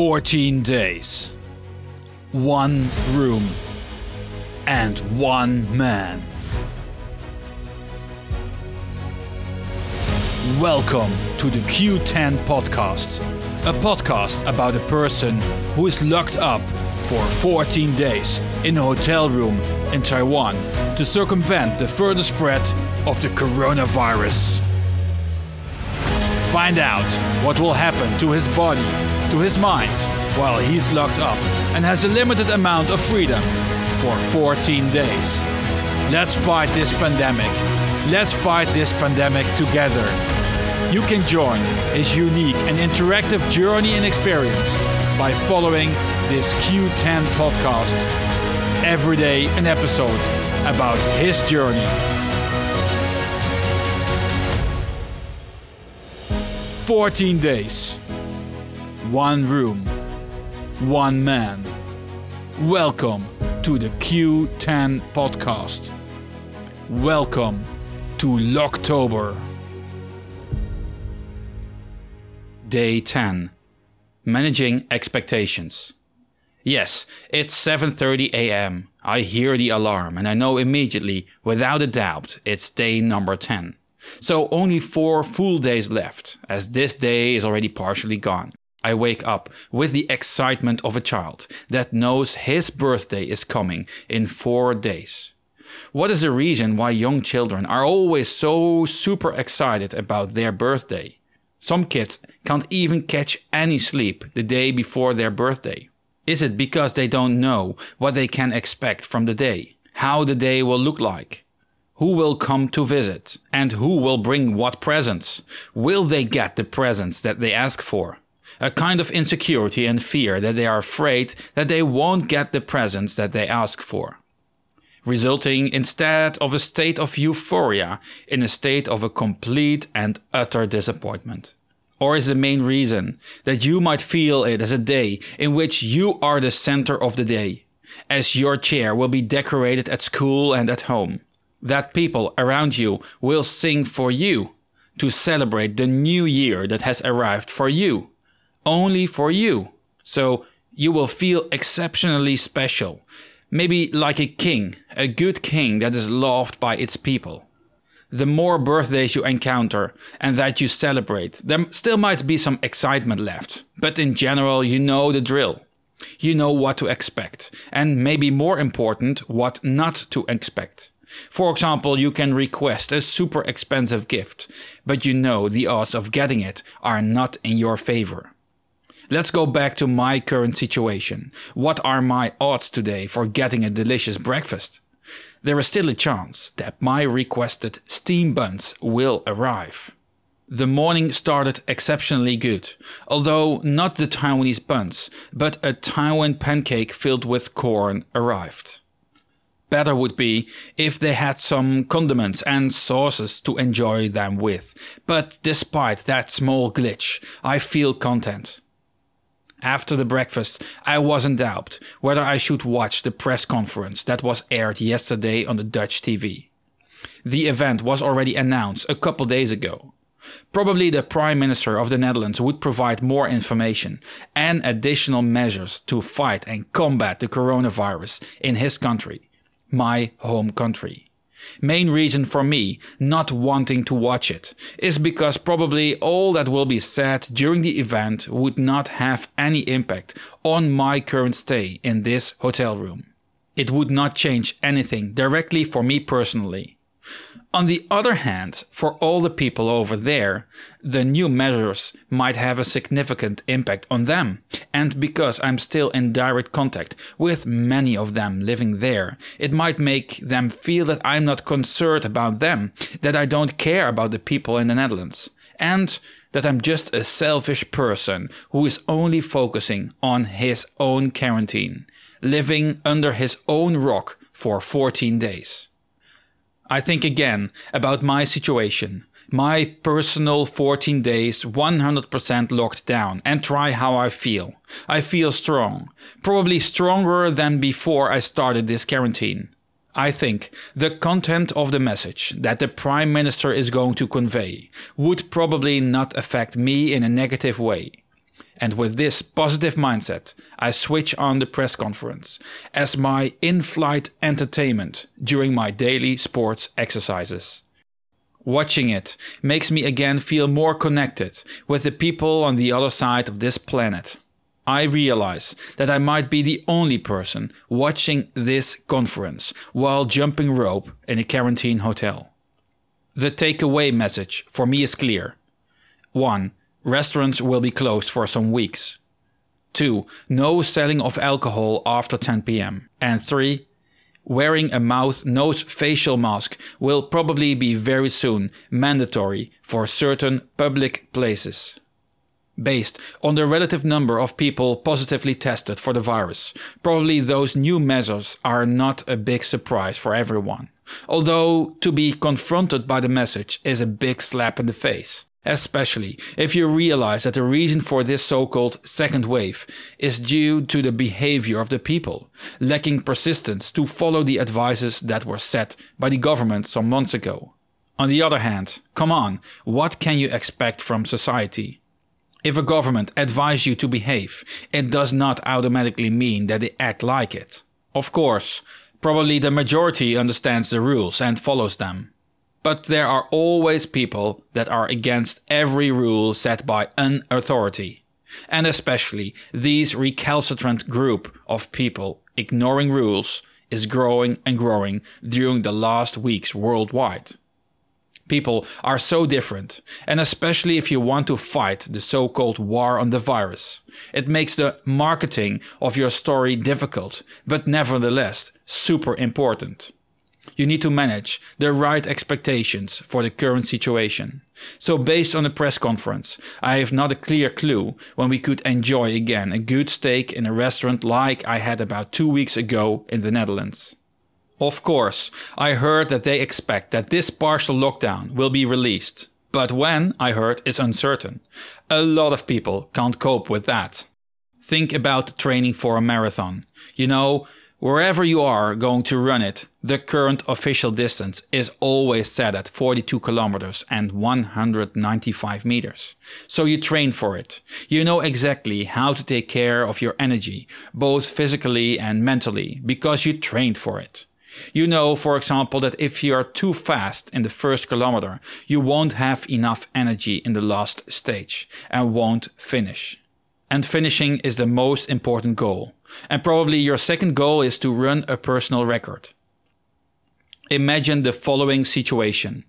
14 days, one room, and one man. Welcome to the Q10 podcast, a podcast about a person who is locked up for 14 days in a hotel room in Taiwan to circumvent the further spread of the coronavirus. Find out what will happen to his body, to his mind, while he's locked up and has a limited amount of freedom for 14 days. Let's fight this pandemic. Let's fight this pandemic together. You can join his unique and interactive journey and experience by following this Q10 podcast. Every day, an episode about his journey. 14 days, one room, one man. Welcome to the Q10 podcast. Welcome to Locktober. Day 10. Managing expectations. Yes, it's 7:30 a.m. I hear the alarm and I know immediately without a doubt it's day number 10. So only 4 full days left as this day is already partially gone. I wake up with the excitement of a child that knows his birthday is coming in 4 days. What is the reason why young children are always so super excited about their birthday? Some kids can't even catch any sleep the day before their birthday. Is it because they don't know what they can expect from the day? How the day will look like? Who will come to visit? And who will bring what presents? Will they get the presents that they ask for? A kind of insecurity and fear that they are afraid that they won't get the presents that they ask for. Resulting instead of a state of euphoria in a state of a complete and utter disappointment. Or is the main reason that you might feel it as a day in which you are the center of the day, as your chair will be decorated at school and at home? That people around you will sing for you to celebrate the new year that has arrived for you, only for you. So you will feel exceptionally special, maybe like a king, a good king that is loved by its people the more birthdays you encounter and that you celebrate, there still might be some excitement left. But in general, you know the drill. You know what to expect, and maybe more important, what not to expect. For example, you can request a super expensive gift, but you know the odds of getting it are not in your favor. Let's go back to my current situation. What are my odds today for getting a delicious breakfast? there is still a chance that my requested steam buns will arrive. The morning started exceptionally good, although not the Taiwanese buns, but a Taiwan pancake filled with corn arrived. Better would be if they had some condiments and sauces to enjoy them with, but despite that small glitch, I feel content. After the breakfast, I was in doubt whether I should watch the press conference that was aired yesterday on the Dutch TV. The event was already announced a couple days ago. Probably the Prime Minister of the Netherlands would provide more information and additional measures to fight and combat the coronavirus in his country, my home country. Main reason for me not wanting to watch it is because probably all that will be said during the event would not have any impact on my current stay in this hotel room. It would not change anything directly for me personally. On the other hand, for all the people over there, the new measures might have a significant impact on them. And because I'm still in direct contact with many of them living there, it might make them feel that I'm not concerned about them, that I don't care about the people in the Netherlands, and that I'm just a selfish person who is only focusing on his own quarantine, living under his own rock for 14 days. I think again about my situation, my personal 14 days 100% locked down, and try how I feel. I feel strong, probably stronger than before I started this quarantine. I think the content of the message that the Prime Minister is going to convey would probably not affect me in a negative way. And with this positive mindset, I switch on the press conference as my in flight entertainment during my daily sports exercises. Watching it makes me again feel more connected with the people on the other side of this planet. I realize that I might be the only person watching this conference while jumping rope in a quarantine hotel. The takeaway message for me is clear. 1. Restaurants will be closed for some weeks. 2. No selling of alcohol after 10 pm. And 3. Wearing a mouth nose facial mask will probably be very soon mandatory for certain public places based on the relative number of people positively tested for the virus. Probably those new measures are not a big surprise for everyone. Although to be confronted by the message is a big slap in the face. Especially if you realize that the reason for this so called second wave is due to the behavior of the people, lacking persistence to follow the advices that were set by the government some months ago. On the other hand, come on, what can you expect from society? If a government advises you to behave, it does not automatically mean that they act like it. Of course, probably the majority understands the rules and follows them. But there are always people that are against every rule set by an authority. And especially these recalcitrant group of people ignoring rules is growing and growing during the last weeks worldwide people are so different, and especially if you want to fight the so called war on the virus. It makes the marketing of your story difficult, but nevertheless super important. You need to manage the right expectations for the current situation. So, based on the press conference, I have not a clear clue when we could enjoy again a good steak in a restaurant like I had about two weeks ago in the Netherlands. Of course, I heard that they expect that this partial lockdown will be released. But when, I heard, is uncertain. A lot of people can't cope with that. Think about training for a marathon. You know, wherever you are going to run it, the current official distance is always set at 42 kilometers and 195 meters. So you train for it. You know exactly how to take care of your energy, both physically and mentally, because you trained for it. You know, for example, that if you are too fast in the first kilometer, you won't have enough energy in the last stage and won't finish. And finishing is the most important goal. And probably your second goal is to run a personal record. Imagine the following situation.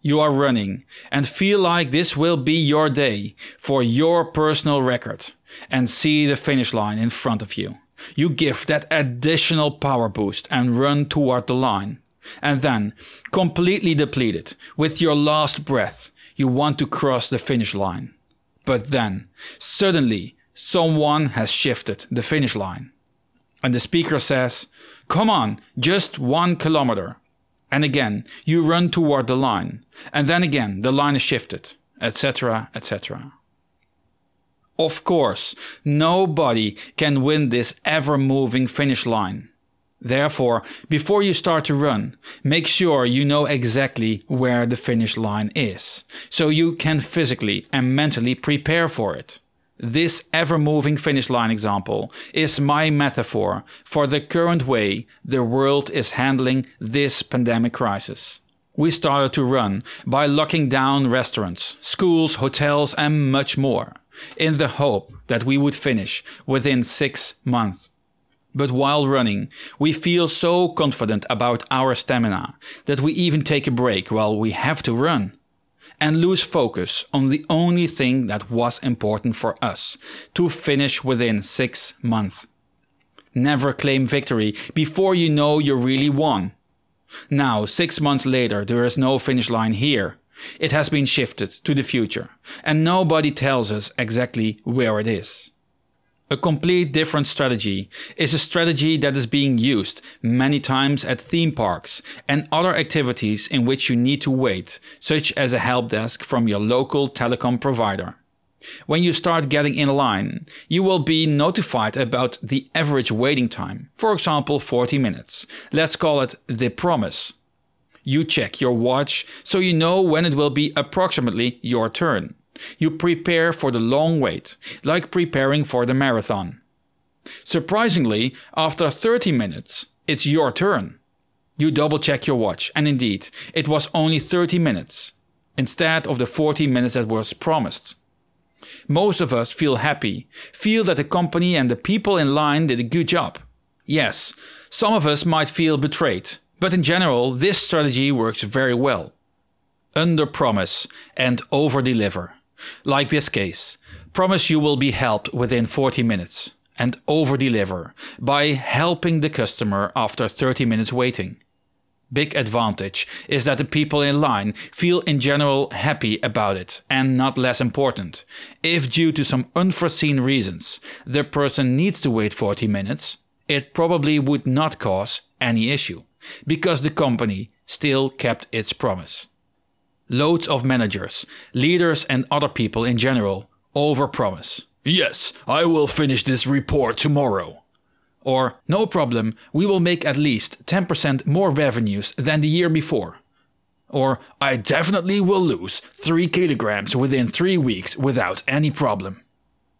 You are running and feel like this will be your day for your personal record and see the finish line in front of you. You give that additional power boost and run toward the line. And then, completely depleted, with your last breath, you want to cross the finish line. But then, suddenly, someone has shifted the finish line. And the speaker says, Come on, just one kilometer. And again, you run toward the line. And then again, the line is shifted, etc., etc. Of course, nobody can win this ever moving finish line. Therefore, before you start to run, make sure you know exactly where the finish line is, so you can physically and mentally prepare for it. This ever moving finish line example is my metaphor for the current way the world is handling this pandemic crisis. We started to run by locking down restaurants, schools, hotels, and much more in the hope that we would finish within six months. But while running, we feel so confident about our stamina that we even take a break while we have to run and lose focus on the only thing that was important for us to finish within six months. Never claim victory before you know you really won. Now, six months later, there is no finish line here. It has been shifted to the future, and nobody tells us exactly where it is. A complete different strategy is a strategy that is being used many times at theme parks and other activities in which you need to wait, such as a help desk from your local telecom provider. When you start getting in line, you will be notified about the average waiting time, for example 40 minutes. Let's call it the promise you check your watch so you know when it will be approximately your turn. You prepare for the long wait, like preparing for the marathon. Surprisingly, after 30 minutes, it's your turn. You double check your watch, and indeed, it was only 30 minutes, instead of the 40 minutes that was promised. Most of us feel happy, feel that the company and the people in line did a good job. Yes, some of us might feel betrayed, but in general, this strategy works very well. Under promise and over deliver. Like this case, promise you will be helped within 40 minutes and over deliver by helping the customer after 30 minutes waiting. Big advantage is that the people in line feel in general happy about it and not less important. If due to some unforeseen reasons the person needs to wait 40 minutes, it probably would not cause any issue because the company still kept its promise. Loads of managers, leaders, and other people in general overpromise. Yes, I will finish this report tomorrow. Or, no problem, we will make at least 10% more revenues than the year before. Or, I definitely will lose 3 kilograms within 3 weeks without any problem.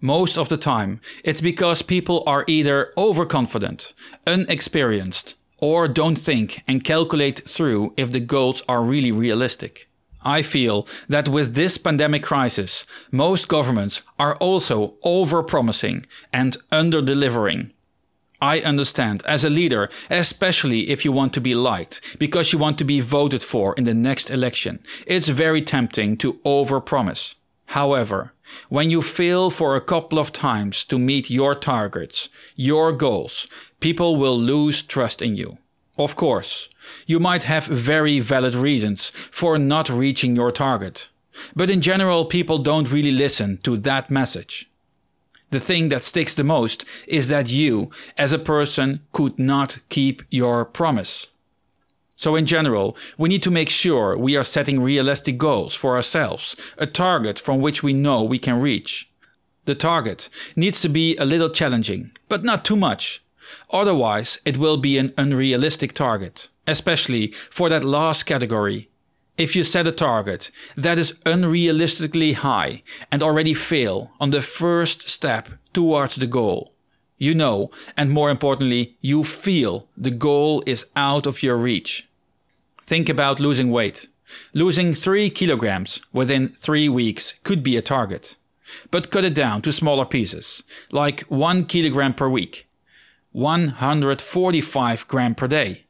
Most of the time, it's because people are either overconfident, unexperienced, or don't think and calculate through if the goals are really realistic. I feel that with this pandemic crisis, most governments are also over promising and under delivering. I understand as a leader, especially if you want to be liked, because you want to be voted for in the next election, it's very tempting to over promise. However, when you fail for a couple of times to meet your targets, your goals, people will lose trust in you. Of course, you might have very valid reasons for not reaching your target. But in general, people don't really listen to that message. The thing that sticks the most is that you, as a person, could not keep your promise. So, in general, we need to make sure we are setting realistic goals for ourselves, a target from which we know we can reach. The target needs to be a little challenging, but not too much, Otherwise, it will be an unrealistic target, especially for that last category. If you set a target that is unrealistically high and already fail on the first step towards the goal, you know, and more importantly, you feel the goal is out of your reach. Think about losing weight. Losing 3 kilograms within 3 weeks could be a target. But cut it down to smaller pieces, like 1 kilogram per week 145 gram per day.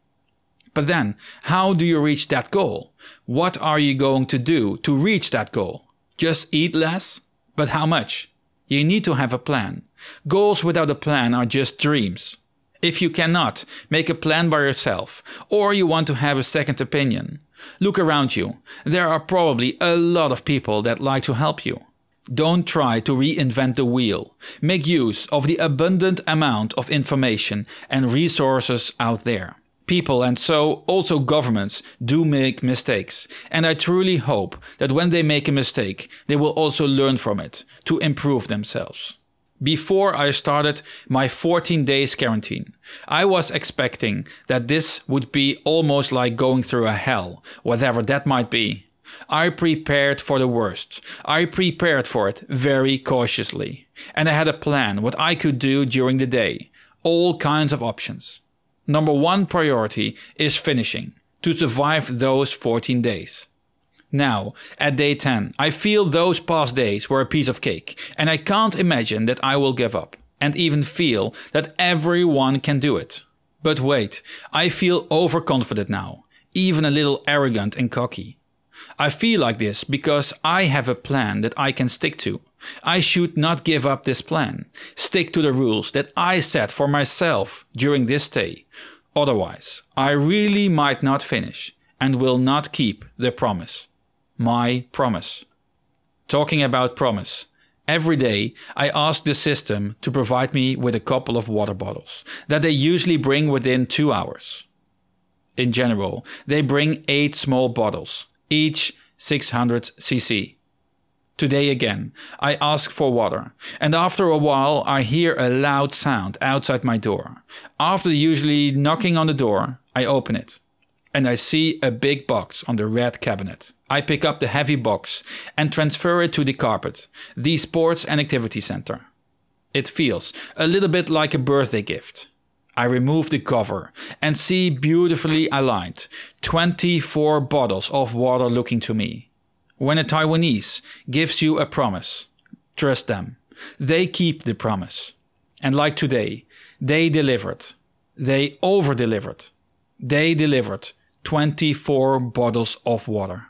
But then, how do you reach that goal? What are you going to do to reach that goal? Just eat less? But how much? You need to have a plan. Goals without a plan are just dreams. If you cannot make a plan by yourself, or you want to have a second opinion, look around you. There are probably a lot of people that like to help you. Don't try to reinvent the wheel. Make use of the abundant amount of information and resources out there. People and so also governments do make mistakes, and I truly hope that when they make a mistake, they will also learn from it to improve themselves. Before I started my 14 days quarantine, I was expecting that this would be almost like going through a hell, whatever that might be. I prepared for the worst. I prepared for it very cautiously. And I had a plan what I could do during the day. All kinds of options. Number one priority is finishing to survive those 14 days. Now, at day 10, I feel those past days were a piece of cake, and I can't imagine that I will give up, and even feel that everyone can do it. But wait, I feel overconfident now, even a little arrogant and cocky. I feel like this because I have a plan that I can stick to. I should not give up this plan. Stick to the rules that I set for myself during this stay. Otherwise, I really might not finish and will not keep the promise. My promise. Talking about promise. Every day, I ask the system to provide me with a couple of water bottles that they usually bring within two hours. In general, they bring eight small bottles each 600 cc. Today again, I ask for water, and after a while, I hear a loud sound outside my door. After usually knocking on the door, I open it, and I see a big box on the red cabinet. I pick up the heavy box and transfer it to the carpet, the sports and activity center. It feels a little bit like a birthday gift. I remove the cover and see beautifully aligned 24 bottles of water looking to me. When a Taiwanese gives you a promise, trust them. They keep the promise. And like today, they delivered. They over delivered. They delivered 24 bottles of water.